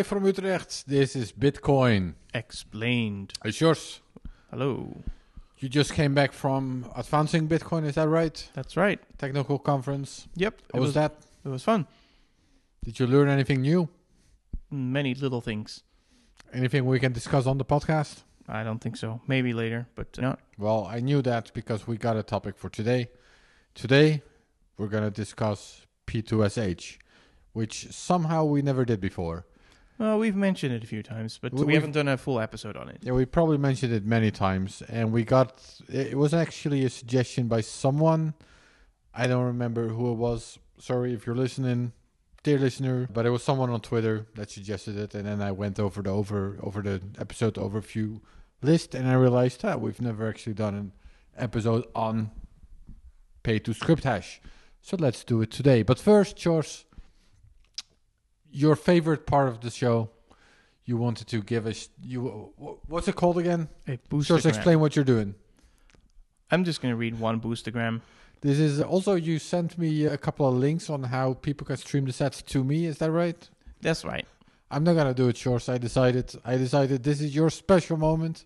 Live from Utrecht, this is Bitcoin. Explained. It's yours. Hello. You just came back from Advancing Bitcoin, is that right? That's right. Technical conference. Yep. How was, that? It was fun. Did you learn anything new? Many little things. Anything we can discuss on the podcast? I don't think so. Maybe later, but no. Well, I knew that because we got a topic for today. Today, we're going to discuss P2SH, which somehow we never did before. Well, we've mentioned it a few times, but We- we, haven't done a full episode on it. Yeah, we probably mentioned it many times, and we got it was actually a suggestion by someone. I don't remember who it was. Sorry if you're listening, dear listener, but it was someone on Twitter that suggested it, and then I went over the over over the episode overview list, and I realized that we've never actually done an episode on pay to script hash. So let's do it today. But first, Sjors, your favorite part of the show. You wanted to give us you what's it called again? A Just boostergram. explain what you're doing. I'm just going to read one boostergram. This is also you sent me a couple of links on how people can stream the sets to me. Is that right? That's right. I'm not gonna do it, Sjors I decided. I decided this is your special moment.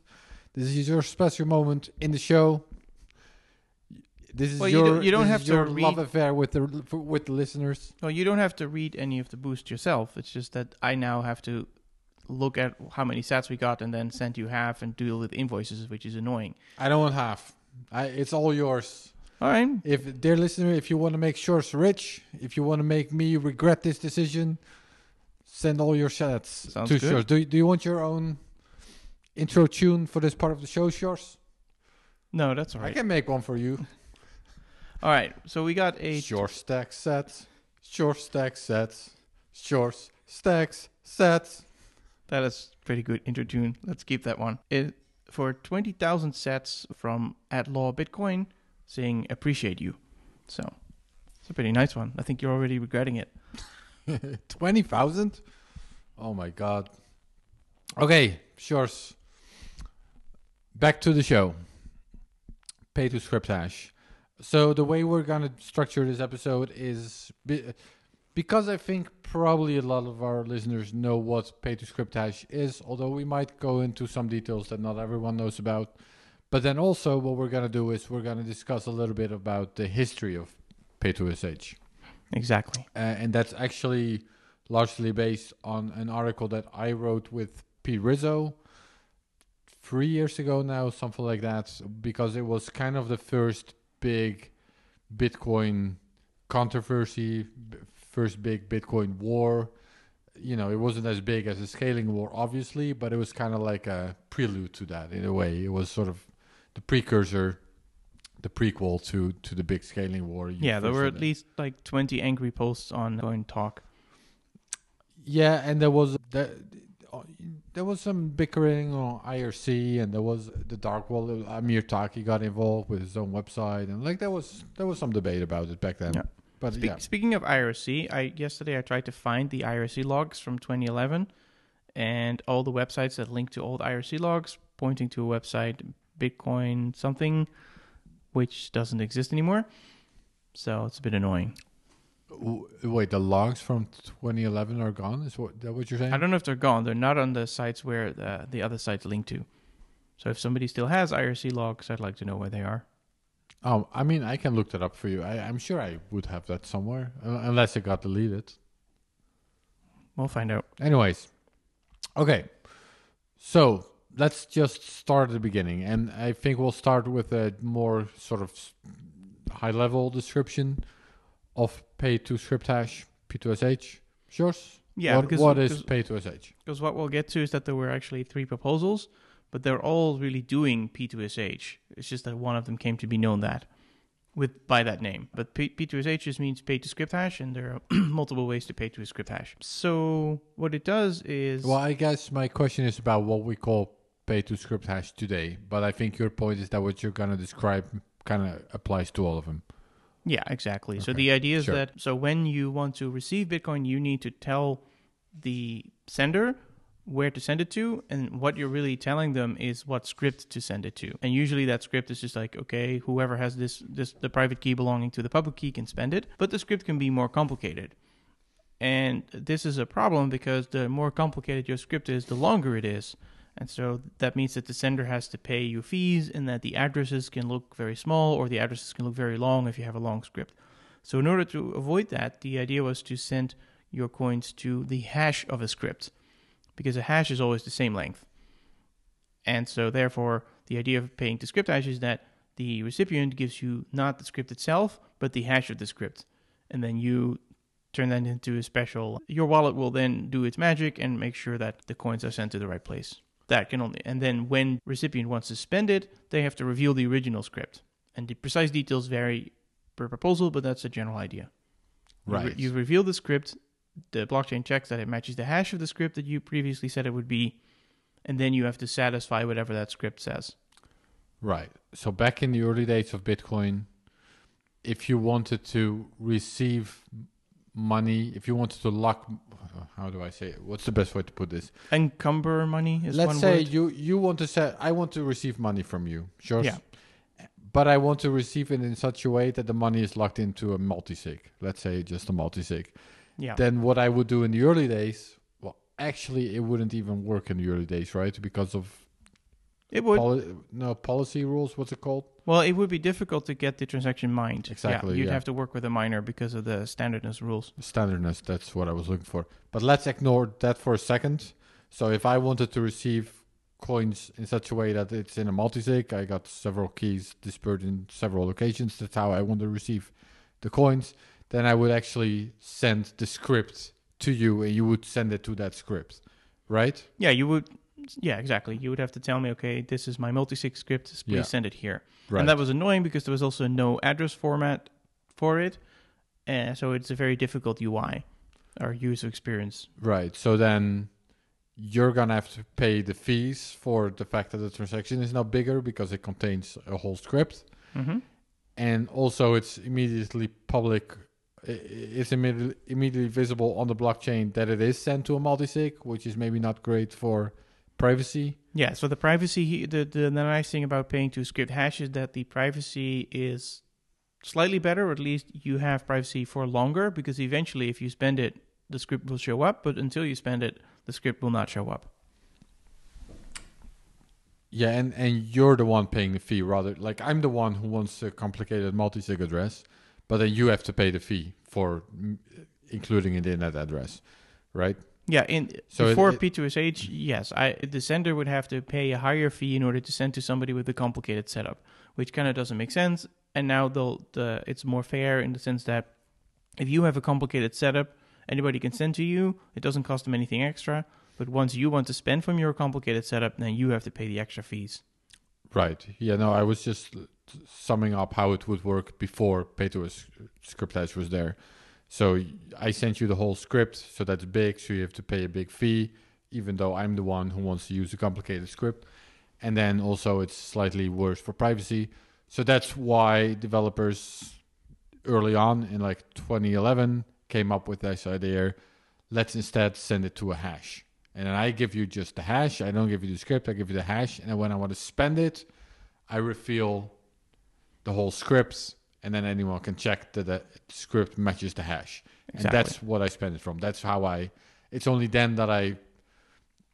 This is your special moment in the show. This is Well, you your don't- you don't have is to your read- love affair with the for, with the listeners. Well, you don't have to read any of the boost yourself. It's just that I now have to look at how many sats we got and then send you half and deal with invoices, which is annoying. I don't want half. I, it's all yours. All right. If dear listener, if you want to make Sjors rich, if you want to make me regret this decision, send all your sets Sounds to good. Sjors. Do you- Do you want your own intro tune for this part of the show, Sjors? No, that's all right. I can make one for you. All right. So we got a Short stack sets. Short stack sets. Short stacks sets. That is pretty good intro tune. Let's keep that one. It for twenty thousand sets from at Law Bitcoin, saying appreciate you. So it's a pretty nice one. I think you're already regretting it. 20,000? Oh my god. Okay, Sjors. Back to the show. Pay to script hash. So the way we're gonna structure this episode is be, because I think probably a lot of our listeners know what pay to script hash is, although we might go into some details that not everyone knows about. But then also what we're gonna do is we're gonna discuss a little bit about the history of pay to sh. Exactly. Uh, and that's actually largely based on an article that I wrote with Pete Rizzo three years ago now, something like that, because it was kind of the first big Bitcoin controversy, first big Bitcoin war. You know, it wasn't as big as a scaling war, obviously, but it was kind of like a prelude to that in a way. It was sort of the precursor, the prequel to to the big scaling war. Yeah, there were at least like twenty angry posts on Coin Talk. Yeah, and there was there, there was some bickering on IRC, and there was the dark wall. Amir Taaki got involved with his own website, and like there was there was some debate about it back then. Yeah. But Spe- yeah, Speaking of IRC, I yesterday I tried to find the IRC logs from 2011, and all the websites that link to old IRC logs pointing to a website Bitcoin something, which doesn't exist anymore. So it's a bit annoying. Wait, the logs from 2011 are gone. Is what that what you're saying? I don't know if they're gone. They're not on the sites where the, the other sites link to. So if somebody still has IRC logs, I'd like to know where they are. Oh, I mean, I can look that up for you. I, I'm sure I would have that somewhere, uh, unless it got deleted. We'll find out. Anyways, okay. So let's just start at the beginning, and I think we'll start with a more sort of high level description of pay to script hash P2SH. Yours? Yeah, What, because what is pay to SH? Because what we'll get to is that there were actually three proposals, but they're all really doing P2SH. It's just that one of them came to be known that with by that name. But P- P2SH just means pay to script hash, and there are multiple ways to pay to a script hash. So what it does is Well, I guess my question is about what we call pay to script hash today, but I think your point is that what you're gonna describe kind of applies to all of them. Yeah, exactly. So the idea is sure. that so when you want to receive Bitcoin, you need to tell the sender where to send it to, and what you're really telling them is what script to send it to. And usually that script is just like, okay, whoever has this this the private key belonging to the public key can spend it, but the script can be more complicated. And this is a problem because the more complicated your script is, the longer it is. And so that means that the sender has to pay you fees and that the addresses can look very small or the addresses can look very long if you have a long script. So, in order to avoid that, the idea was to send your coins to the hash of a script because a hash is always the same length. And so, therefore, the idea of paying to script hash is that the recipient gives you not the script itself, but the hash of the script. And then you turn that into a special. Your wallet will then do its magic and make sure that the coins are sent to the right place. That can only, and then when recipient wants to spend it, they have to reveal the original script. And the precise details vary per proposal, but that's a general idea. You re- Right. You, reveal the script, the blockchain checks that it matches the hash of the script that you previously said it would be, and then you have to satisfy whatever that script says. Right. So back in the early days of Bitcoin, if you wanted to receive money, if you wanted to lock, how do I say it? What's the best way to put this? Encumber money is Let's one say word. you you want to say I want to receive money from you, sure. Yeah. But I want to receive it in such a way that the money is locked into a multi-sig. Let's say just a multi-sig. Yeah. Then what I would do in the early days, well, actually, it wouldn't even work in the early days, right? Because of it would. poli- no policy rules. What's it called? Well, it would be difficult to get the transaction mined. Exactly, Yeah, you'd yeah. have to work with a miner because of the standardness rules. Standardness. That's what I was looking for. But let's ignore that for a second. So if I wanted to receive coins in such a way that it's in a multisig, I got several keys dispersed in several locations. That's how I want to receive the coins. Then I would actually send the script to you, and you would send it to that script, right? Yeah, you would. Yeah, exactly. You would have to tell me, okay, this is my multi-sig script. Please Yeah. send it here. Right. And that was annoying because there was also no address format for it, and so it's a very difficult UI or user experience. Right. So then you're gonna have to pay the fees for the fact that the transaction is now bigger because it contains a whole script, hmm and also it's immediately public. It's immediately immediately visible on the blockchain that it is sent to a multisig, which is maybe not great for privacy. Yeah. So the privacy, the, the the nice thing about paying to script hash is that the privacy is slightly better, or at least you have privacy for longer. Because eventually, if you spend it, the script will show up. But until you spend it, the script will not show up. Yeah, and and you're the one paying the fee rather. Like I'm the one who wants a complicated multi sig address, but then you have to pay the fee for including it in that address, right? Yeah, in So before it- P2SH, yes, I the sender would have to pay a higher fee in order to send to somebody with a complicated setup, which kind of doesn't make sense. And now they'll the it's more fair in the sense that if you have a complicated setup, anybody can send to you. It doesn't cost them anything extra. But once you want to spend from your complicated setup, then you have to pay the extra fees. Right. Yeah. No, I was just summing up how it would work before Payto's script hash was there. So I sent you the whole script, so that's big. So you have to pay a big fee, even though I'm the one who wants to use a complicated script. And then also it's slightly worse for privacy. So that's why developers early on in like 2011 came up with this idea. Let's instead send it to a hash. And then I give you just the hash. I don't give you the script. I give you the hash. And then when I want to spend it, I reveal the whole script. And then anyone can check that the script matches the hash. And that's what I spend it from. That's how I. It's only then that I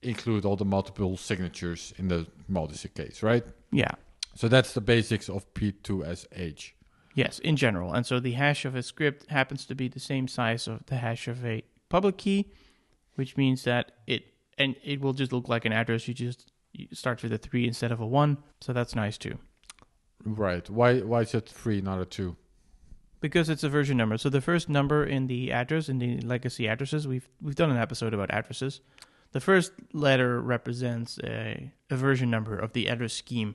include all the multiple signatures in the multisig case, right? Yeah. So that's the basics of P2SH. Yes, in general. And so the hash of a script happens to be the same size of the hash of a public key, which means that it and it will just look like an address. You just you start with a three instead of a one. So that's nice too. Right. Why why is it three, not a two? Because it's a version number. So the first number in the address in the legacy addresses, we've we've done an episode about addresses. The first letter represents a, a version number of the address scheme.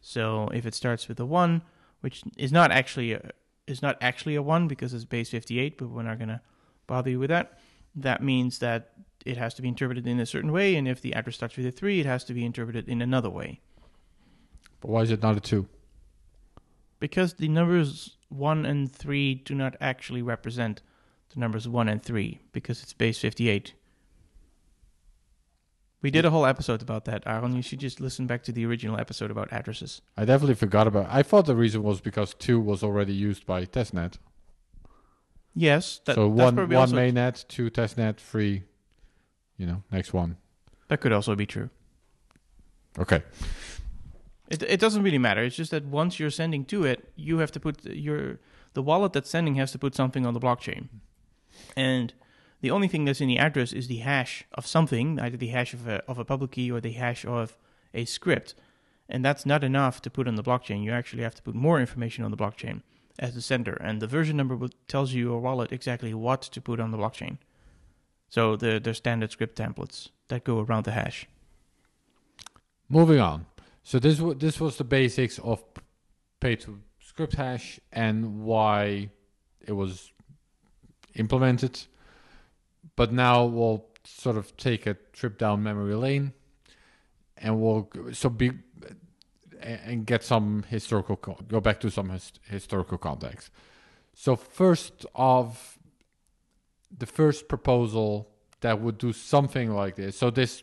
So if it starts with a one, which is not actually a, is not actually a one because it's base 58, but we're not going to bother you with that. That means that it has to be interpreted in a certain way, and if the address starts with a three, it has to be interpreted in another way. But why is it not a two? Because the numbers 1 and 3 do not actually represent the numbers 1 and 3, because it's base 58. We did a whole episode about that, Aaron. You should just listen back to the original episode about addresses. I definitely forgot about. I thought the reason was because two was already used by testnet. Yes, that, so that's one one mainnet, two testnet, three. You know, next one. that could also be true. Okay. It it doesn't really matter. It's just that once you're sending to it, you have to put your the wallet that's sending has to put something on the blockchain, and the only thing that's in the address is the hash of something, either the hash of a of a public key or the hash of a script, and that's not enough to put on the blockchain. You actually have to put more information on the blockchain as the sender, and the version number tells you your wallet exactly what to put on the blockchain. So the the standard script templates that go around the hash. Moving on. So this this was the basics of pay to script hash and why it was implemented. But now we'll sort of take a trip down memory lane, and we'll so be and get some historical go back to some his, historical context. So first of the first proposal that would do something like this. So this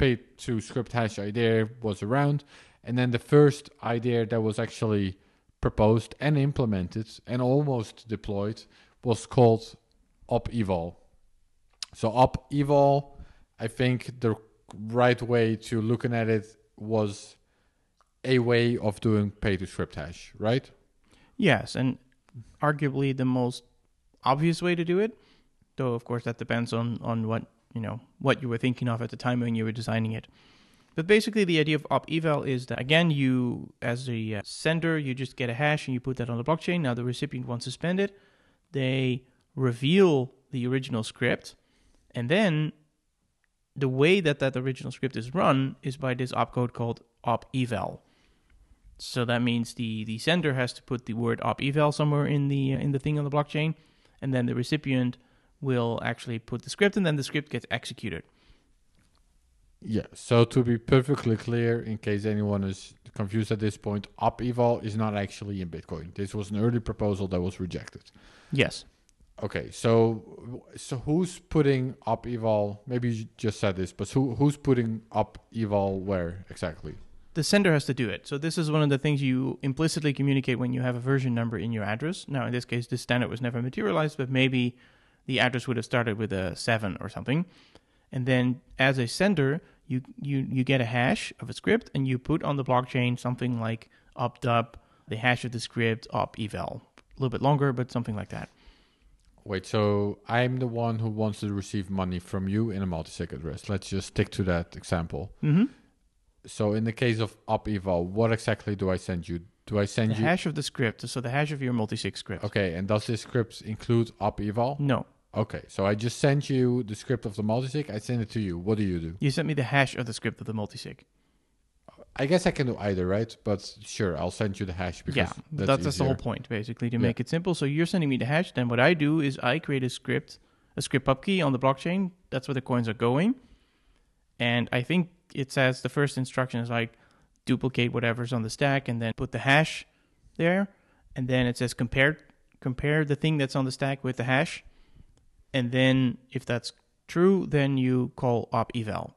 pay to script hash idea was around. And then the first idea that was actually proposed and implemented and almost deployed was called op eval so op eval i think the right way to looking at it was a way of doing pay to script hash right? Yes, and arguably the most obvious way to do it, though of course that depends on on what you know what you were thinking of at the time when you were designing it. But basically, the idea of op eval is that again, you as a uh, sender, you just get a hash and you put that on the blockchain. Now the recipient wants to spend it, they reveal the original script, and then the way that that original script is run is by this opcode called op eval. So that means the the sender has to put the word op eval somewhere in the uh, in the thing on the blockchain, and then the recipient will actually put the script, and then the script gets executed. yeah so to be perfectly clear in case anyone is confused at this point op eval is not actually in bitcoin this was an early proposal that was rejected Yes. Okay, so so who's putting op eval? Maybe you just said this, but who who's putting op eval where exactly? The sender has to do it. So this is one of the things you implicitly communicate when you have a version number in your address. Now, in this case, this standard was never materialized, but maybe the address would have started with a seven or something. And then, as a sender, you you you get a hash of a script, and you put on the blockchain something like op dup, the hash of the script, op eval. A little bit longer, but something like that. Wait, so I'm the one who wants to receive money from you in a multi-sig address. Let's just stick to that example. Mm-hmm. So in the case of op eval, what exactly do I send you? Do I send The you? hash of the script, so the hash of your multi-sig script. Okay, and does this script include op eval? No, Okay, so I just sent you the script of the multi-sig. I send it to you. What do you do? you sent me the hash of the script of the multi-sig. I guess I can do either, right? But sure, I'll send you the hash because yeah, that's, that's, that's, the whole point, basically, to Yeah. make it simple. So you're sending me the hash. Then what I do is I create a script, a script pub key on the blockchain. That's where the coins are going. And I think it says the first instruction is like duplicate whatever's on the stack and then put the hash there. And then it says compare compare the thing that's on the stack with the hash. And then if that's true, then you call op eval.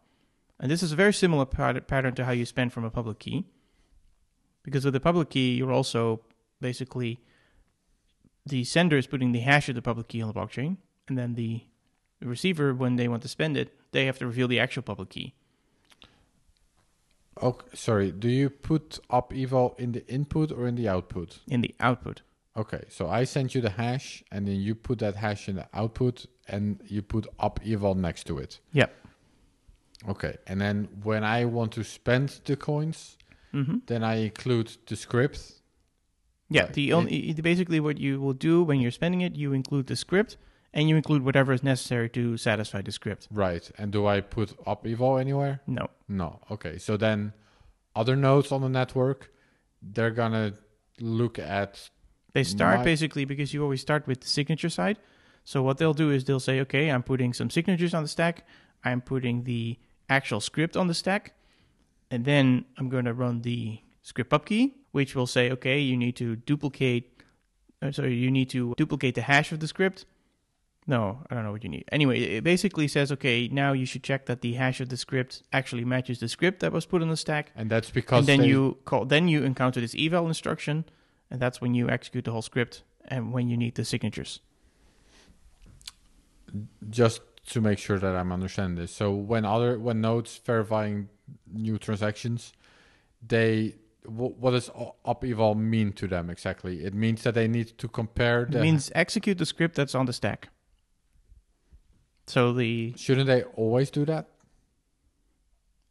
And this is a very similar pat- pattern to how you spend from a public key. Because with the public key, you're also basically the sender is putting the hash of the public key on the blockchain, and then the receiver, when they want to spend it, they have to reveal the actual public key. Okay, sorry. Do you put op eval in the input or in the output? in the output. Okay, so I sent you the hash, and then you put that hash in the output, and you put op eval next to it. Yep. Okay, and then when I want to spend the coins, hmm then I include the script. Yeah. The only i- basically what you will do when you're spending it, you include the script, and you include whatever is necessary to satisfy the script. Right, and do I put op eval anywhere? No. No. Okay, so then other nodes on the network, they're gonna look at They start My- basically because you always start with the signature side. So what they'll do is they'll say, okay, I'm putting some signatures on the stack. I'm putting the actual script on the stack. And then I'm going to run the script pub key, which will say, okay, you need to duplicate, uh, sorry, you need to duplicate the hash of the script. No, I don't know what you need. Anyway, it basically says, okay, now you should check that the hash of the script actually matches the script that was put on the stack and that's because and then they- you call then you encounter this eval instruction and that's when you execute the whole script and when you need the signatures just to make sure that I'm understanding this. So when other when nodes verifying new transactions, they wh- what does op eval mean to them exactly? It means that they need to compare It means execute the script that's on the stack. So the shouldn't they always do that?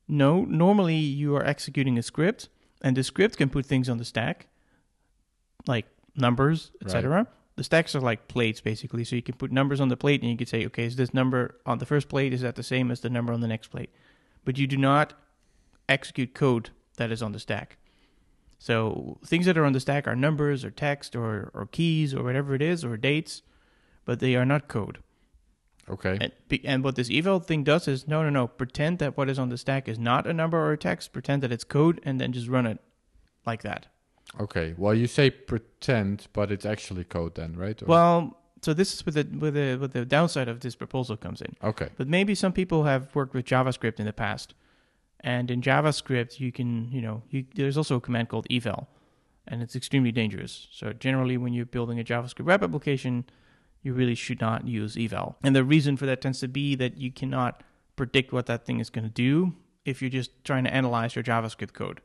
no, normally you are executing a script, and the script can put things on the stack, like numbers, Right. etc. The stacks are like plates basically, so you can put numbers on the plate, and you can say, okay, is this number on the first plate is that the same as the number on the next plate? But you do not execute code that is on the stack. So things that are on the stack are numbers or text or, or keys or whatever it is or dates, but they are not code. Okay. And, and what this eval thing does is no, no, no. Pretend that what is on the stack is not a number or a text. Pretend that it's code, and then just run it like that. Okay. Well, you say pretend, but it's actually code then, right? Or- Well, so this is where the where the where the downside of this proposal comes in. Okay. But maybe some people have worked with JavaScript in the past, and in JavaScript you can, you know, you, there's also a command called eval, and it's extremely dangerous. So generally, when you're building a JavaScript web application, you really should not use eval. And the reason for that tends to be that you cannot predict what that thing is going to do if you're just trying to analyze your JavaScript code.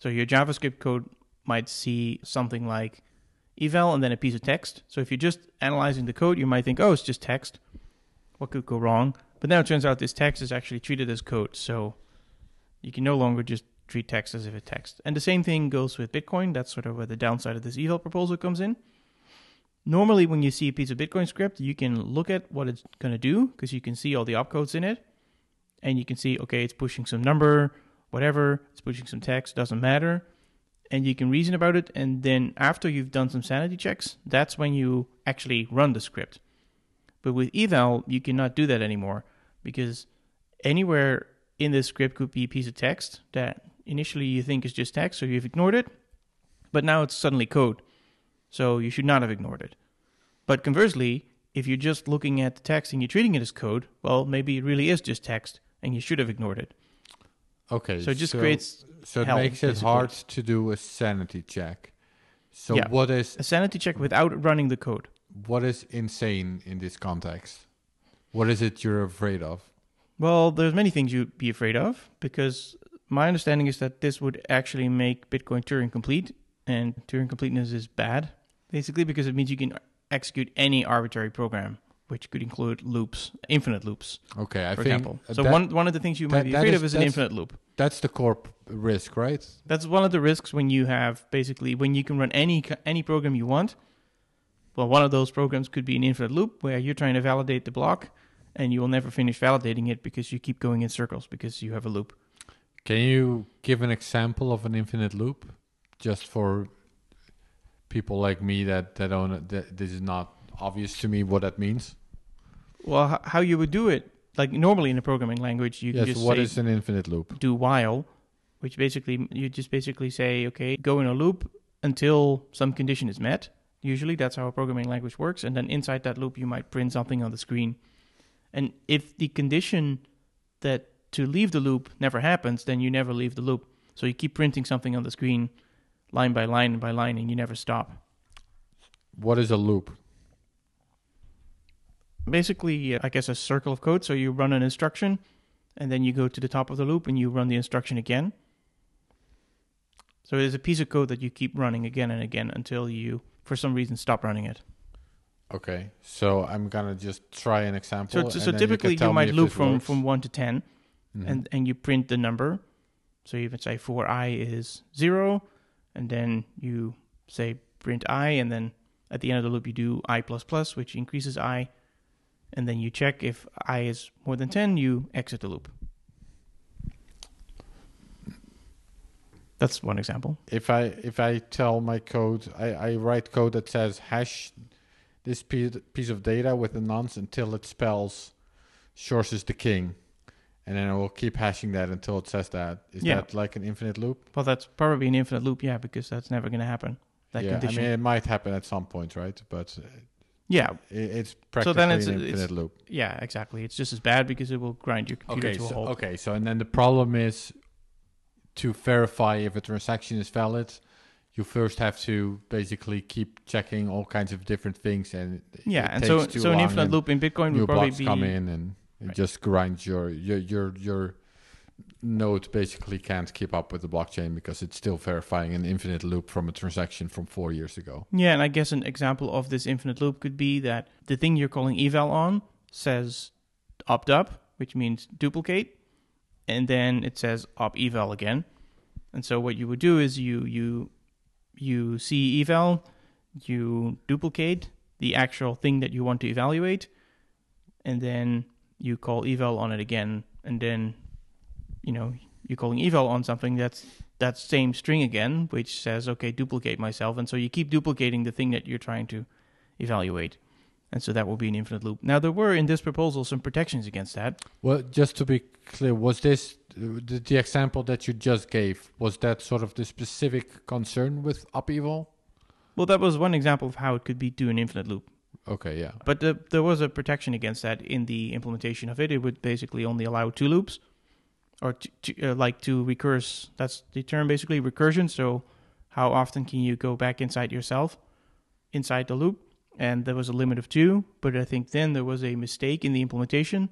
So your JavaScript code might see something like eval and then a piece of text. So if you're just analyzing the code, you might think, oh, it's just text. What could go wrong? But now it turns out this text is actually treated as code. So you can no longer just treat text as if it's text. And the same thing goes with Bitcoin. That's sort of where the downside of this eval proposal comes in. Normally, when you see a piece of Bitcoin script, you can look at what it's going to do because you can see all the opcodes in it. And you can see, okay, it's pushing some number, whatever, it's pushing some text, doesn't matter. And you can reason about it. And then after you've done some sanity checks, that's when you actually run the script. But with eval, you cannot do that anymore because anywhere in this script could be a piece of text that initially you think is just text, so you've ignored it, but now it's suddenly code. So you should not have ignored it. But conversely, if you're just looking at the text and you're treating it as code, well, maybe it really is just text and you should have ignored it. Okay. So it just creates So it hell, makes it basically. hard to do a sanity check. So Yeah. what is a sanity check without running the code. what is insane in this context? What is it you're afraid of? Well, there's many things you'd be afraid of because my understanding is that this would actually make Bitcoin Turing complete, and Turing completeness is bad, basically because it means you can execute any arbitrary program, which could include loops, infinite loops, Okay, I for think example. So that- one one of the things you might that- be afraid is- of is an infinite loop. that's the core risk, right? That's one of the risks when you have basically when you can run any any program you want. Well, one of those programs could be an infinite loop where you're trying to validate the block, and you will never finish validating it because you keep going in circles because you have a loop. Can you give an example of an infinite loop, just for people like me that that don't that this is not obvious to me what that means? Well, h- how you would do it, like normally in a programming language, you can yes. just What say is an infinite loop? do while, which basically you just basically say, okay, go in a loop until some condition is met. Usually that's how a programming language works, and then inside that loop you might print something on the screen. And if the condition that to leave the loop never happens, then you never leave the loop. So you keep printing something on the screen line by line by line and you never stop. What is a loop? Basically, I guess, a circle of code. So you run an instruction, and then you go to the top of the loop and you run the instruction again. So it is a piece of code that you keep running again and again until you, for some reason, stop running it. Okay, so I'm gonna just try an example. So, so typically you, you, can tell me might loop from, works. from 1 to 10, Mhm. and, and you print the number. So you would say for i is 0, and then you say print i, and then at the end of the loop you do i++, plus plus, which increases i, and then you check if i is more than 10, you exit the loop. That's one example. if I if I tell my code, I, I write code that says hash this piece piece of data with the nonce until it spells Sjors is the king, and then I will keep hashing that until it says that. Is Yeah. that like an infinite loop? Well, that's probably an infinite loop, yeah, because that's never going to happen. That yeah, condition. I mean it might happen at some point, right? But yeah, it, it's So practically then it's- an it's- infinite loop. yeah, exactly. It's just as bad because it will grind your computer Okay, to a so, halt. okay, so and then the problem is to verify if a transaction is valid, you first have to basically keep checking all kinds of different things, and Yeah, and so so an infinite loop in Bitcoin would probably be come in, and it Right. just grinds your your your your node basically can't keep up with the blockchain because it's still verifying an infinite loop from a transaction from four years ago. Yeah, and I guess an example of this infinite loop could be that the thing you're calling eval on says op dup, which means duplicate, and then it says op eval again. And so what you would do is you you you see eval, you duplicate the actual thing that you want to evaluate, and then you call eval on it again, and then you know you're calling eval on something that's that same string again, which says, okay, duplicate myself. And so you keep duplicating the thing that you're trying to evaluate. And so that will be an infinite loop. Now, there were in this proposal some protections against that. Well, just to be clear, was this the, the example that you just gave? Was that sort of the specific concern with op eval? Well, that was one example of how it could be do an infinite loop. Okay, yeah. But the, there was a protection against that in the implementation of it. It would basically only allow two loops, or to, to, uh, like to recurse. That's the term basically recursion. So, how often can you go back inside yourself, inside the loop? And there was a limit of two. But I think then there was a mistake in the implementation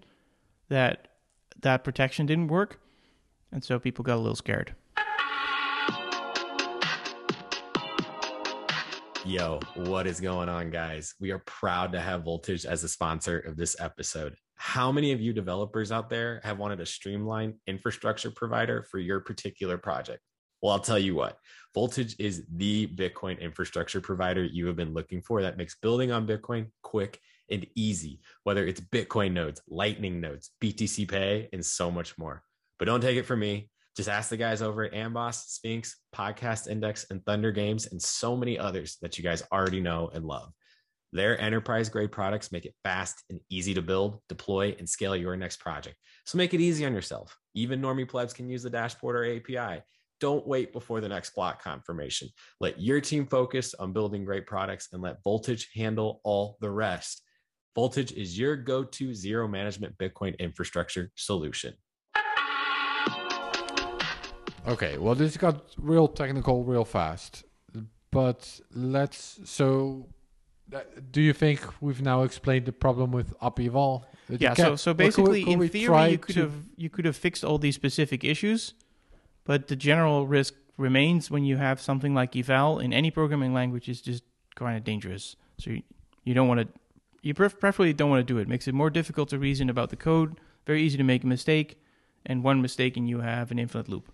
that that protection didn't work, and so people got a little scared. Yo, what is going on, guys? We are proud to have Voltage as a sponsor of this episode. How many of you developers out there have wanted a streamlined infrastructure provider for your particular project? Well, I'll tell you what, Voltage is the Bitcoin infrastructure provider you have been looking for that makes building on Bitcoin quick and easy, whether it's Bitcoin nodes, Lightning nodes, BTC Pay, and so much more. But don't take it from me. Just ask the guys over at Amboss, Sphinx, Podcast Index, and Thunder Games, and so many others that you guys already know and love. Their enterprise grade products make it fast and easy to build, deploy, and scale your next project. So make it easy on yourself. Even normie plebs can use the dashboard or API. Don't wait before the next block confirmation. Let your team focus on building great products and let Voltage handle all the rest. Voltage is your go to zero management Bitcoin infrastructure solution. Okay, well, this got real technical real fast. But let's. So, do you think we've now explained the problem with you Yeah. So so well, could basically, could in theory, you could to- have you could have fixed all these specific issues, but the general risk remains when you have something like eval in any programming language is just kind of dangerous. So you, you don't want to you pref- preferably don't want to do it. it. Makes it more difficult to reason about the code. Very easy to make a mistake, and one mistake and you have an infinite loop.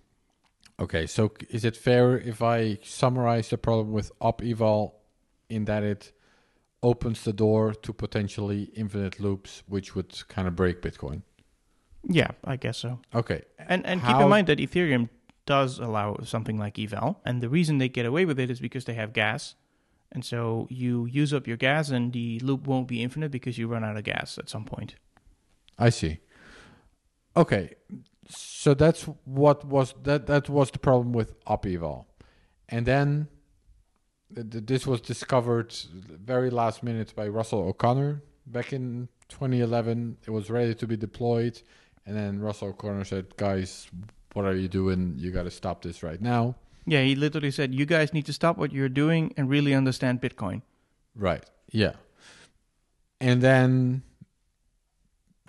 Okay, so is it fair if I summarize the problem with op eval in that it opens the door to potentially infinite loops, which would kind of break Bitcoin? Yeah, I guess so. Okay, And and keep in mind that Ethereum does allow something like eval, and the reason they get away with it is because they have gas, and so you use up your gas, and the loop won't be infinite because you run out of gas at some point. I see. Okay, so that's what was that that was the problem with op eval, and then th- th- this was discovered very last minute by Russell O'Connor back in 2011. It was ready to be deployed, and then Russell O'Connor said, "Guys, what are you doing? You got to stop this right now." Yeah, he literally said, "You guys need to stop what you're doing and really understand Bitcoin." Right. Yeah. And then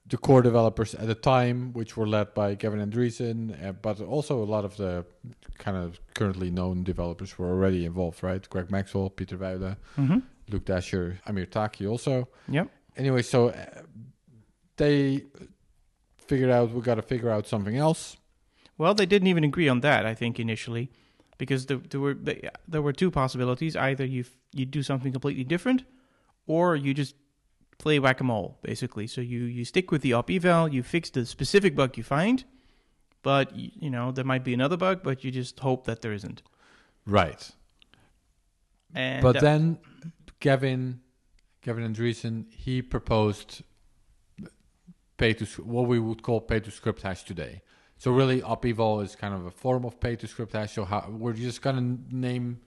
the core developers at the time, which were led by Gavin Andresen, uh, but also a lot of the kind of currently known developers were already involved, right? Greg Maxwell, Pieter Wuille, Mm-hmm. Luke Dashjr, Amir Taaki also. Yep. Anyway, so uh, they figured out we got to figure out something else. Well, they didn't even agree on that. I think initially, because there, there were there were two possibilities: either you you do something completely different, or you just play whack a mole, basically. So you you stick with the op eval, you fix the specific bug you find, but you know there might be another bug, but you just hope that there isn't. Right. And but that- then Gavin, Gavin Andresen, he proposed pay to what we would call pay to script hash today. So really, op eval is kind of a form of pay to script hash. So how, we're just gonna name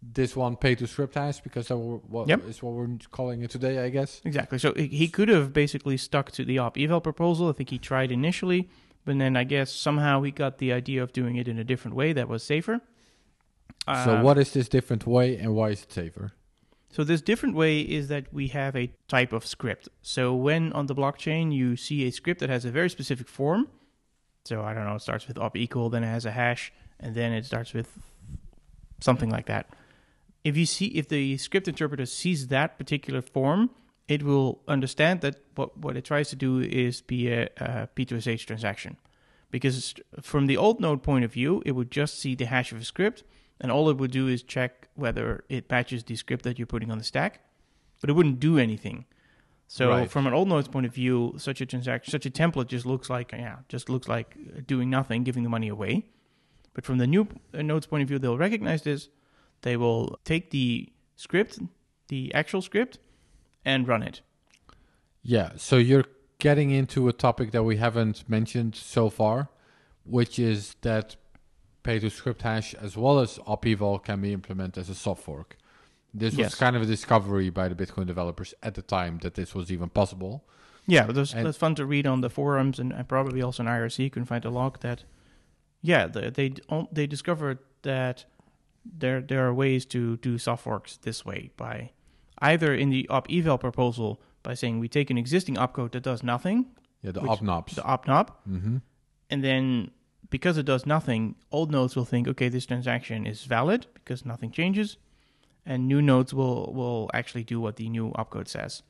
this one pay to script hash because that what Yep. is what we're calling it today, I guess. Exactly. So he could have basically stuck to the op eval proposal. I think he tried initially, but then I guess somehow he got the idea of doing it in a different way that was safer. so Uh, what is this different way and why is it safer? So this different way is that we have a type of script. So when on the blockchain you see a script that has a very specific form, so I don't know, it starts with op equal, then it has a hash, and then it starts with something like that. If you see if the script interpreter sees that particular form, it will understand that what what it tries to do is be a, a P2SH transaction. Because from the old node point of view, it would just see the hash of a script, and all it would do is check whether it matches the script that you're putting on the stack, but it wouldn't do anything. So Right. from an old node's point of view, such a transaction, such a template just looks like yeah, just looks like doing nothing, giving the money away. But from the new uh, node's point of view, they'll recognize this. They will take the script, the actual script, and run it. Yeah, so you're getting into a topic that we haven't mentioned so far, which is that pay to script hash as well as OpEval can be implemented as a soft fork. This was Yes. kind of a discovery by the Bitcoin developers at the time that this was even possible. Yeah, but that's, that's fun to read on the forums and, probably also in IRC. You can find a log that, yeah, the, they they discovered that there there are ways to do soft forks this way by either in the op eval proposal by saying we take an existing opcode that does nothing, Yeah, the Which- opnops. the opnop, mm-hmm. and then because it does nothing, old nodes will think, okay, this transaction is valid because nothing changes, and new nodes will will actually do what the new opcode says.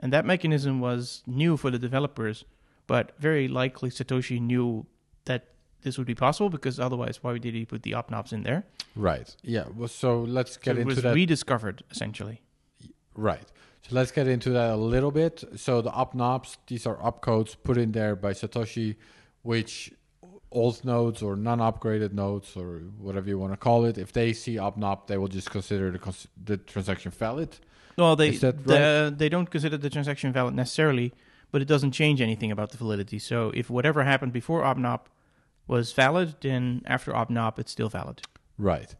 And that mechanism was new for the developers, but very likely Satoshi knew that this would be possible because otherwise, why did he put the opnops in there? Right. Yeah. Well, so let's So get it into was that. rediscovered essentially. Right. So let's get into that a little bit. So the opnops, these are opcodes put in there by Satoshi, which old nodes or non-upgraded nodes or whatever you want to call it, if they see opnop, they will just consider the cons- the transaction valid. Well, they the, they don't consider the transaction valid necessarily, but it doesn't change anything about the validity. So if whatever happened before opnop was valid, then after opnop it's still valid. Right.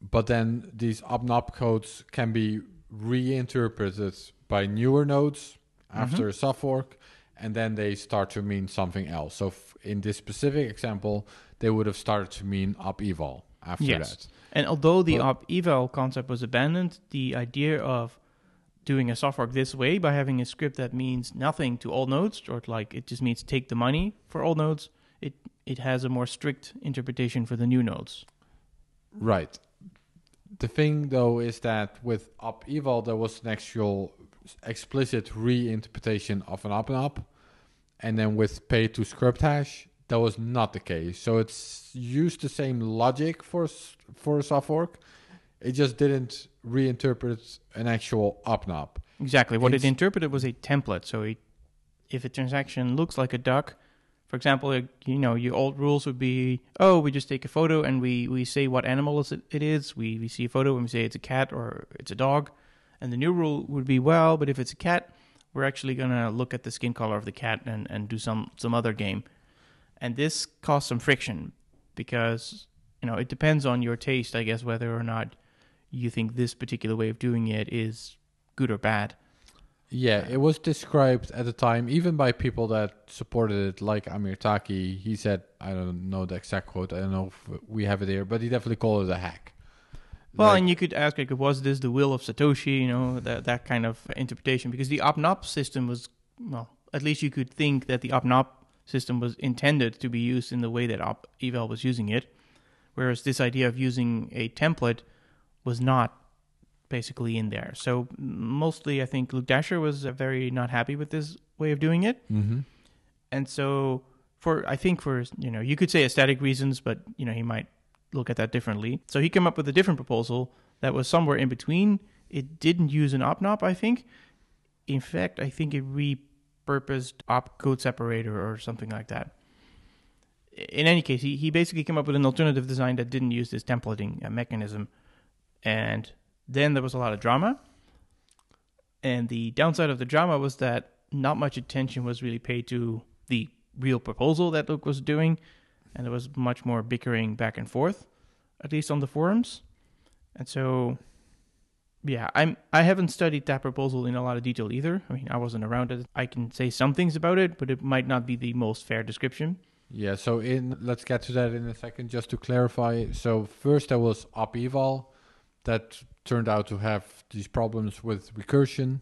But then these opnop codes can be reinterpreted by newer nodes after mm-hmm. a soft fork, and then they start to mean something else. So f- in this specific example, they would have started to mean op eval after Yes. that. And although the op eval concept was abandoned, the idea of doing a soft fork this way by having a script that means nothing to all nodes, or like it just means take the money for all nodes, it it has a more strict interpretation for the new nodes. Right. The thing though is that with op eval there was an actual explicit reinterpretation of an op and op, and then with pay to script hash that was not the case. So it's used the same logic for for a soft fork. It just didn't reinterpret an actual opnop. Exactly. What It's- it interpreted was a template. So it, if a transaction looks like a duck, for example, you know, your old rules would be, oh, we just take a photo and we, we say what animal it, it is. We, we see a photo and we say it's a cat or it's a dog. And the new rule would be, well, but if it's a cat, we're actually going to look at the skin color of the cat and, and do some, some other game. And this caused some friction because, you know, it depends on your taste, I guess, whether or not you think this particular way of doing it is good or bad. Yeah, it was described at the time, even by people that supported it, like Amir Taaki. He said, I don't know the exact quote, I don't know if we have it here, but he definitely called it a hack. Well, Like- and you could ask, like, was this the will of Satoshi? You know, that that kind of interpretation, because the OpNop system was, well, at least you could think that the OpNop system was intended to be used in the way that Op Eval was using it, whereas this idea of using a template was not basically in there. So mostly, I think Luke Dashjr was very not happy with this way of doing it. mm-hmm. And so for I think for you know you could say aesthetic reasons, but you know he might look at that differently. So he came up with a different proposal that was somewhere in between. It didn't use an opnop, I think. In fact, I think it repurposed op code separator or something like that. In any case, he, he basically came up with an alternative design that didn't use this templating uh, mechanism. And then there was a lot of drama. And the downside of the drama was that not much attention was really paid to the real proposal that Luke was doing, and there was much more bickering back and forth, at least on the forums. And so, yeah, I'm I haven't studied that proposal in a lot of detail either. I mean, I wasn't around it. I can say some things about it, but it might not be the most fair description. Yeah, so in let's get to that in a second. Just to clarify, so first there was OpEval that turned out to have these problems with recursion.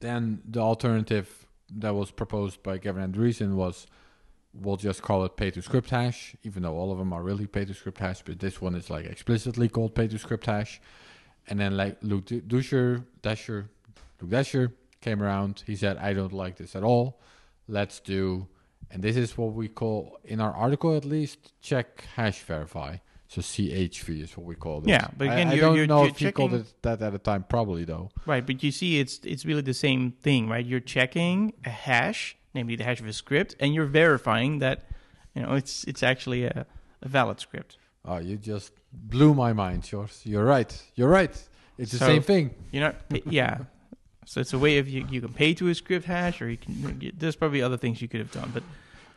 Then the alternative that was proposed by Gavin Andresen was we'll just call it pay to script hash, even though all of them are really pay to script hash, but this one is like explicitly called pay to script hash. And then like Luke Duscher, Dashjr, Luke Dashjr came around. He said, I don't like this at all. Let's do, and this is what we call, in our article at least, check hash verify. So CHV is what we call it. Yeah, but again, I, I don't you're- know you're if you called it that at the time. Probably though. Right, but you see, it's it's really the same thing, right? You're checking a hash, namely the hash of a script, and you're verifying that, you know, it's it's actually a, a valid script. Oh, you just blew my mind, Sjors. You're right. You're right. It's the So- same thing. You know, yeah. So it's a way of you, you can pay to a script hash, or you can. There's probably other things you could have done, but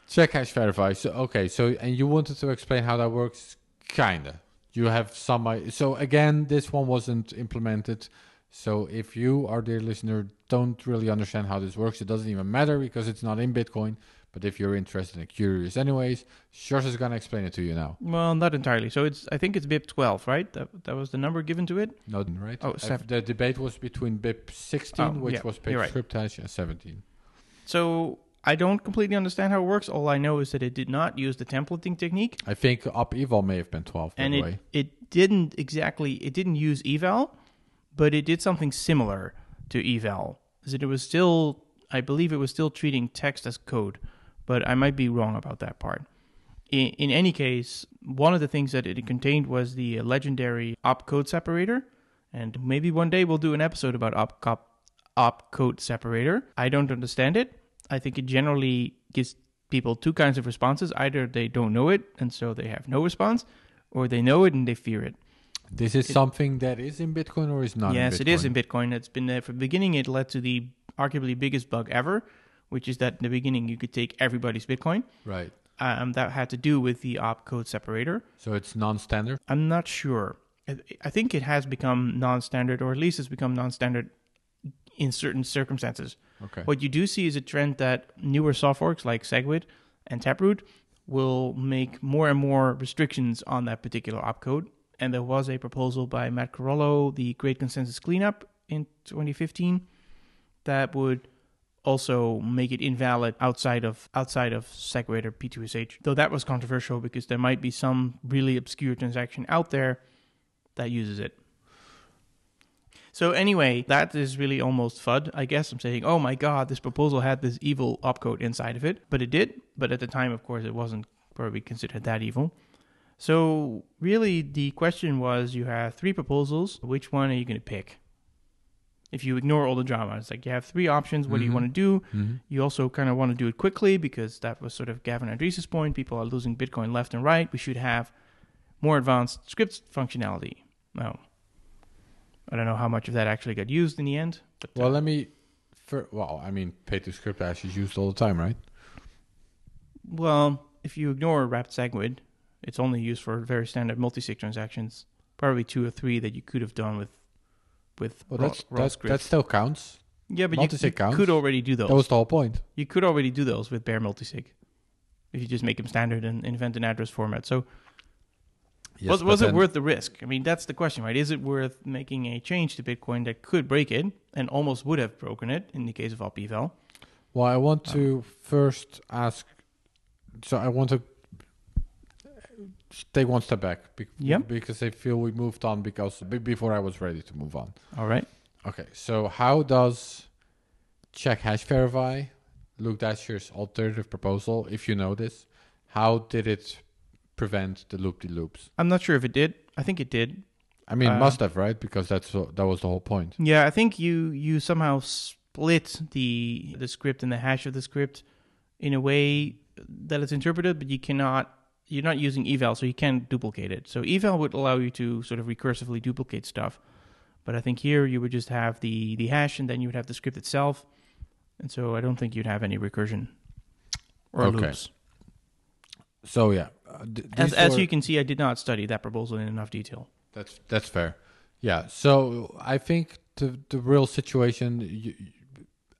Check hash verify. So okay. So and you wanted to explain how that works, kinda. You have some. So again, this one wasn't implemented. So if you, our dear listener, don't really understand how this works, it doesn't even matter because it's not in Bitcoin. But if you're interested and curious, anyways, Sjors is gonna explain it to you now. well, not entirely. So it's I think it's BIP 12, right? That that was the number given to it. No, right? Oh, Uh. The debate was between BIP 16, Oh, which yeah, was paid right. script hash, and 17. So I don't completely understand how it works. All I know is that it did not use the templating technique. I think op eval may have been 12 by and the it, way. it didn't exactly it didn't use eval but it did something similar to eval is that it was still i believe it was still treating text as code but i might be wrong about that part in, in any case one of the things that it contained was the legendary opcode separator and maybe one day we'll do an episode about opcode opcode separator i don't understand it i think it generally gives people two kinds of responses either they don't know it and so they have no response or they know it and they fear it. This is it- something that is in Bitcoin or is not yes, in Bitcoin? it is in Bitcoin. It's been there from the beginning. It led to the arguably biggest bug ever, which is that in the beginning you could take everybody's Bitcoin. Right. Um, that had to do with the opcode separator. So it's non-standard. I'm not sure. I, I think it has become non-standard, or at least it's become non-standard in certain circumstances. Okay. What you do see is a trend that newer soft forks like Segwit and Taproot will make more and more restrictions on that particular opcode. And there was a proposal by Matt Corallo, the Great Consensus Cleanup in 2015, that would also make it invalid outside of outside of Segwit or P2SH. Though that was controversial because there might be some really obscure transaction out there that uses it. So anyway, that is really almost FUD, I guess. I'm saying, oh my god, this proposal had this evil opcode inside of it. But it did. But at the time, of course, it wasn't probably considered that evil. So really, the question was you have three proposals. Which one are you going to pick? If you ignore all the drama, it's like you have three options. What do you Mhm. want to do? Mhm. You also kind of want to do it quickly because that was sort of Gavin Andresen's point. People are losing Bitcoin left and right. We should have more advanced script functionality. Now, I don't know how much of that actually got used in the end. But uh, Well, let me. For, well, I mean, pay to script hash is used all the time, right? well, if you ignore wrapped SegWit, it's only used for very standard multi-sig transactions. Probably two or three that you could have done with with Well, raw, that's raw that, script. that still counts. yeah, but you, multi-sig you counts. could already do those. That was the whole point. you could already do those with bare multisig if you just make them standard and invent an address format. So Yes, was, was it then- worth the risk? I mean, that's the question, right? Is it worth making a change to Bitcoin that could break it and almost would have broken it in the case of op eval? Well, I want Oh. to first ask. So I want to take one step back. Be- Yeah. Because I feel we moved on because before I was ready to move on. All right. Okay, so how does check hash verify Luke Dashjr's alternative proposal? If you know this, how did it prevent the loop de loops? I'm not sure if it did. I think it did. I mean, Uh, must have, right? Because that's what- that was the whole point. Yeah, I think you you somehow split the the script and the hash of the script in a way that it's interpreted, but you cannot. You're not using eval, so you can't duplicate it. So eval would allow you to sort of recursively duplicate stuff, but I think here you would just have the the hash, and then you would have the script itself, and so I don't think you'd have any recursion or Okay. loops. So yeah, As these as you can see, I did not study that proposal in enough detail. That's that's fair. Yeah. So I think the the real situation, you,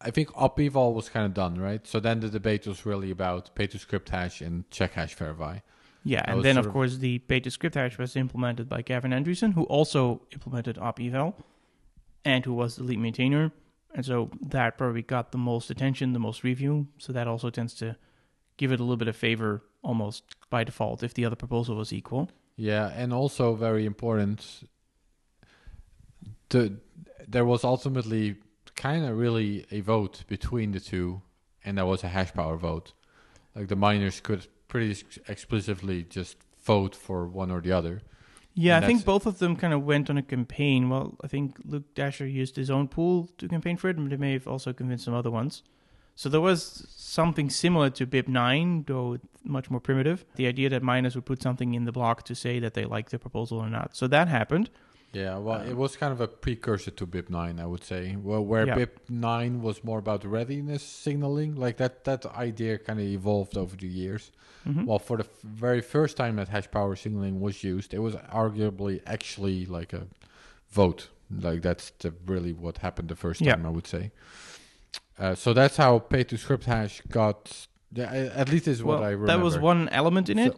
I think op eval was kind of done, right? So then the debate was really about pay to script hash and check hash verify. Yeah, That and then of of- course the pay to script hash was implemented by Gavin Andresen, who also implemented op eval, and who was the lead maintainer. And so that probably got the most attention, the most review. So that also tends to give it a little bit of favor almost by default if the other proposal was equal. Yeah, and also very important. The there was ultimately kind of really a vote between the two, and that was a hash power vote. Like the miners could pretty ex- explicitly just vote for one or the other. Yeah, And I think both of them kind of went on a campaign. Well, I think Luke Dashjr used his own pool to campaign for it, but they may have also convinced some other ones. So there was something similar to BIP9, though much more primitive. The idea that miners would put something in the block to say that they like the proposal or not. So that happened. Yeah, well, Um, it was kind of a precursor to BIP9, I would say. Well, where Yeah. BIP9 was more about readiness signaling, like that that idea kind of evolved over the years. Mhm. Well, for the f- very first time that hash power signaling was used, it was arguably actually like a vote. Like that's the, really what happened the first time, Yeah. time, I would say. Uh, so that's how pay to script hash got. At least is what well, I remember. that was one element in it.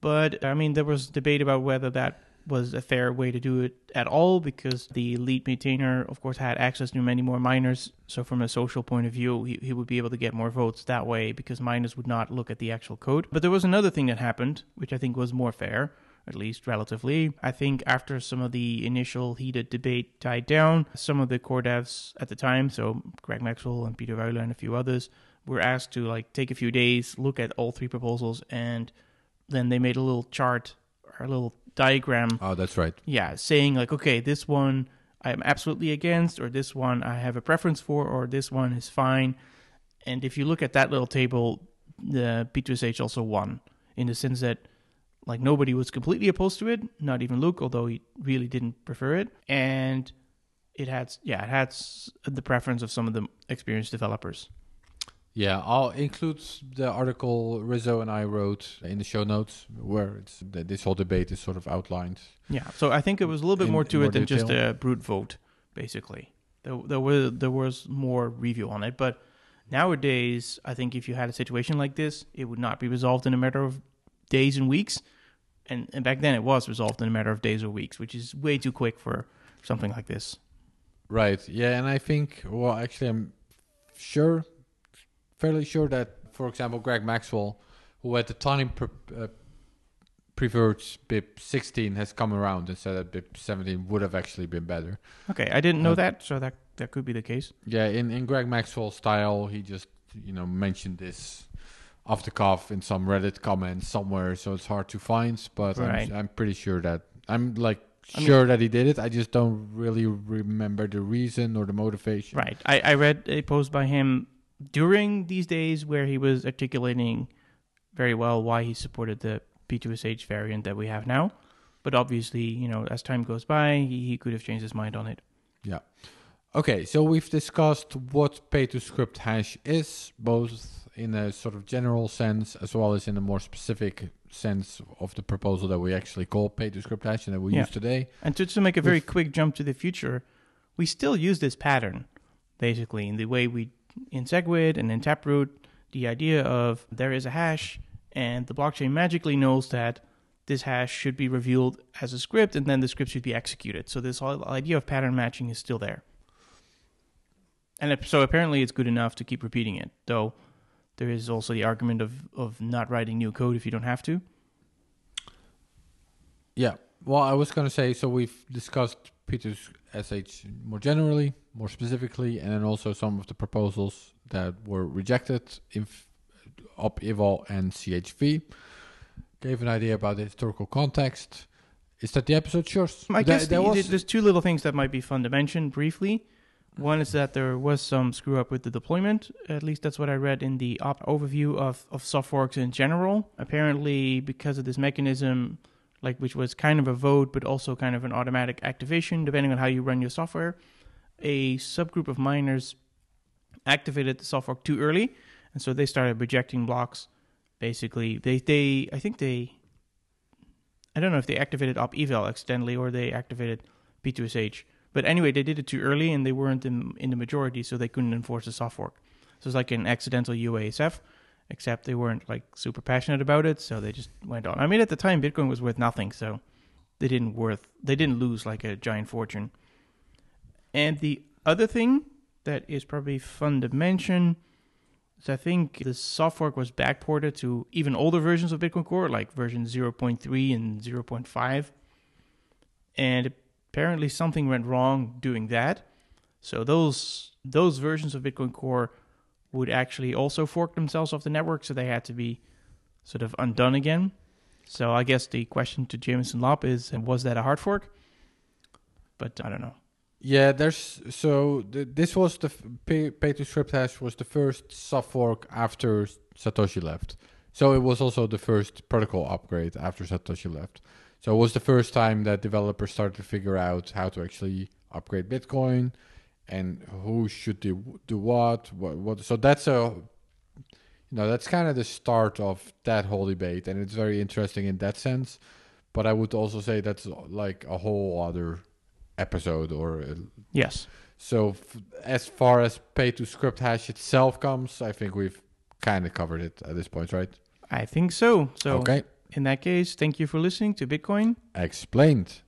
But I mean, there was debate about whether that was a fair way to do it at all because the lead maintainer, of course, had access to many more miners. So, from a social point of view, he, he would be able to get more votes that way because miners would not look at the actual code. But there was another thing that happened, which I think was more fair, at least relatively. I think after some of the initial heated debate died down, some of the core devs at the time, so Greg Maxwell and Pieter Wuille and a few others, were asked to like take a few days, look at all three proposals, and then they made a little chart or a little diagram Oh, that's right. yeah, saying like, okay, this one I am absolutely against, or this one I have a preference for, or this one is fine. And if you look at that little table, the P2SH also won in the sense that like nobody was completely opposed to it, not even Luke, although he really didn't prefer it, and it had yeah, it had the preference of some of the experienced developers. Yeah, I'll include the article Rizzo and I wrote in the show notes where it's this whole debate is sort of outlined. Yeah, so I think it was a little bit In- more to more it than just a brute vote, basically. There, there was there was more review on it, but nowadays, I think if you had a situation like this, it would not be resolved in a matter of days and weeks, and and back then it was resolved in a matter of days or weeks, which is way too quick for something like this. Right. Yeah, and I think well, actually, I'm sure, fairly sure that, for example, Greg Maxwell, who at the time pre- uh, preferred BIP 16, has come around and said that BIP 17 would have actually been better. Okay, I didn't know Uh, that, so that that could be the case. Yeah, in in Greg Maxwell's style, he just you know mentioned this off the cuff in some Reddit comments somewhere, so it's hard to find. But Right. I'm, I'm pretty sure that I'm like I mean- sure that he did it. I just don't really remember the reason or the motivation. Right. I, I read a post by him during these days where he was articulating very well why he supported the P2SH variant that we have now. But obviously, you know, as time goes by, he, he could have changed his mind on it. Yeah. Okay, so we've discussed what pay to script hash is, both in a sort of general sense as well as in a more specific sense of the proposal that we actually call pay to script hash and that we Yeah. use today. And to, to make a very With- quick jump to the future, we still use this pattern, basically, in the way we, in SegWit and in Taproot, the idea of there is a hash and the blockchain magically knows that this hash should be revealed as a script and then the script should be executed. So this whole idea of pattern matching is still there. And so apparently it's good enough to keep repeating it, though there is also the argument of, of not writing new code if you don't have to. Yeah. Well, I was going to say so we've discussed Peter's SH more generally, more specifically, and then also some of the proposals that were rejected in op eval and CHV. Gave an idea about the historical context. Is that the episode? Sure. I There- guess there the- was- there's two little things that might be fun to mention briefly. One is that there was some screw up with the deployment. At least that's what I read in the op overview of, of soft forks in general. Apparently, because of this mechanism, like which was kind of a vote, but also kind of an automatic activation, depending on how you run your software, a subgroup of miners activated the soft fork too early, and so they started rejecting blocks. Basically, they they I think they I don't know if they activated op eval accidentally or they activated P2SH, But anyway, they did it too early and they weren't in, in the majority, so they couldn't enforce the soft fork. So it's like an accidental UASF, except they weren't like super passionate about it, so they just went on. I mean, at the time, Bitcoin was worth nothing, so they didn't worth they didn't lose like a giant fortune. And the other thing that is probably fun to mention is I think the soft fork was backported to even older versions of Bitcoin Core, like version 0.3 and 0.5. And apparently something went wrong doing that. So those those versions of Bitcoin Core would actually also fork themselves off the network, so they had to be sort of undone again. So I guess the question to Jameson Lopp is, was that a hard fork? But I don't know. Yeah, there's so th- this was the f- pay, pay to script hash was the first soft fork after Satoshi left. So it was also the first protocol upgrade after Satoshi left. So it was the first time that developers started to figure out how to actually upgrade Bitcoin and who should do do what, what, what. So that's a you know that's kind of the start of that whole debate, and it's very interesting in that sense. But I would also say that's like a whole other episode or uh, Yes. so f- as far as pay to script hash itself comes, I think we've kind of covered it at this point, right? I think so. So okay, in that case, thank you for listening to Bitcoin. explained.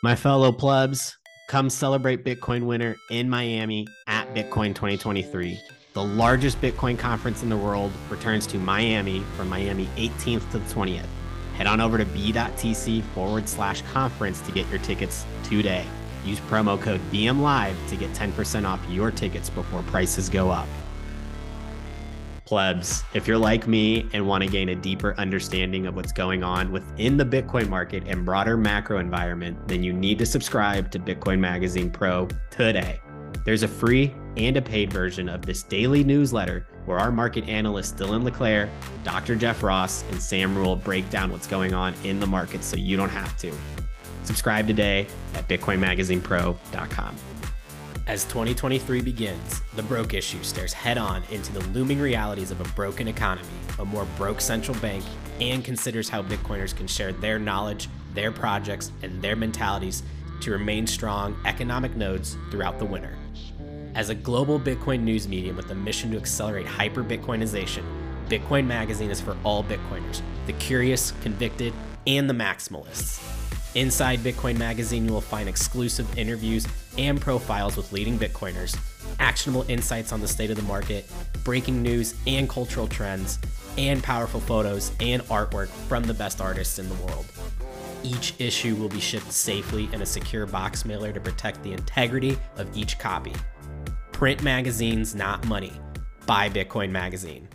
My fellow plebs, come celebrate Bitcoin Winter in Miami at Bitcoin 2023. The largest Bitcoin conference in the world returns to Miami from Miami 18th to the 20th. Head on over to b.tc forward slash conference to get your tickets today. Use promo code BMLive to get 10% off your tickets before prices go up. Plebs, if you're like me and want to gain a deeper understanding of what's going on within the Bitcoin market and broader macro environment, then you need to subscribe to Bitcoin Magazine Pro today. There's a free and a paid version of this daily newsletter where our market analysts Dylan LeClaire, Dr. Jeff Ross, and Sam Rule break down what's going on in the market so you don't have to. Subscribe today at BitcoinMagazinePro.com. As 2023 begins, the broke issue stares head on into the looming realities of a broken economy, a more broke central bank, and considers how Bitcoiners can share their knowledge, their projects, and their mentalities to remain strong economic nodes throughout the winter. As a global Bitcoin news medium with a mission to accelerate hyper Bitcoinization, Bitcoin Magazine is for all Bitcoiners the curious, convicted, and the maximalists. Inside Bitcoin Magazine, you will find exclusive interviews and profiles with leading Bitcoiners, actionable insights on the state of the market, breaking news and cultural trends, and powerful photos and artwork from the best artists in the world. Each issue will be shipped safely in a secure box mailer to protect the integrity of each copy. Print magazines, not money. Buy Bitcoin Magazine.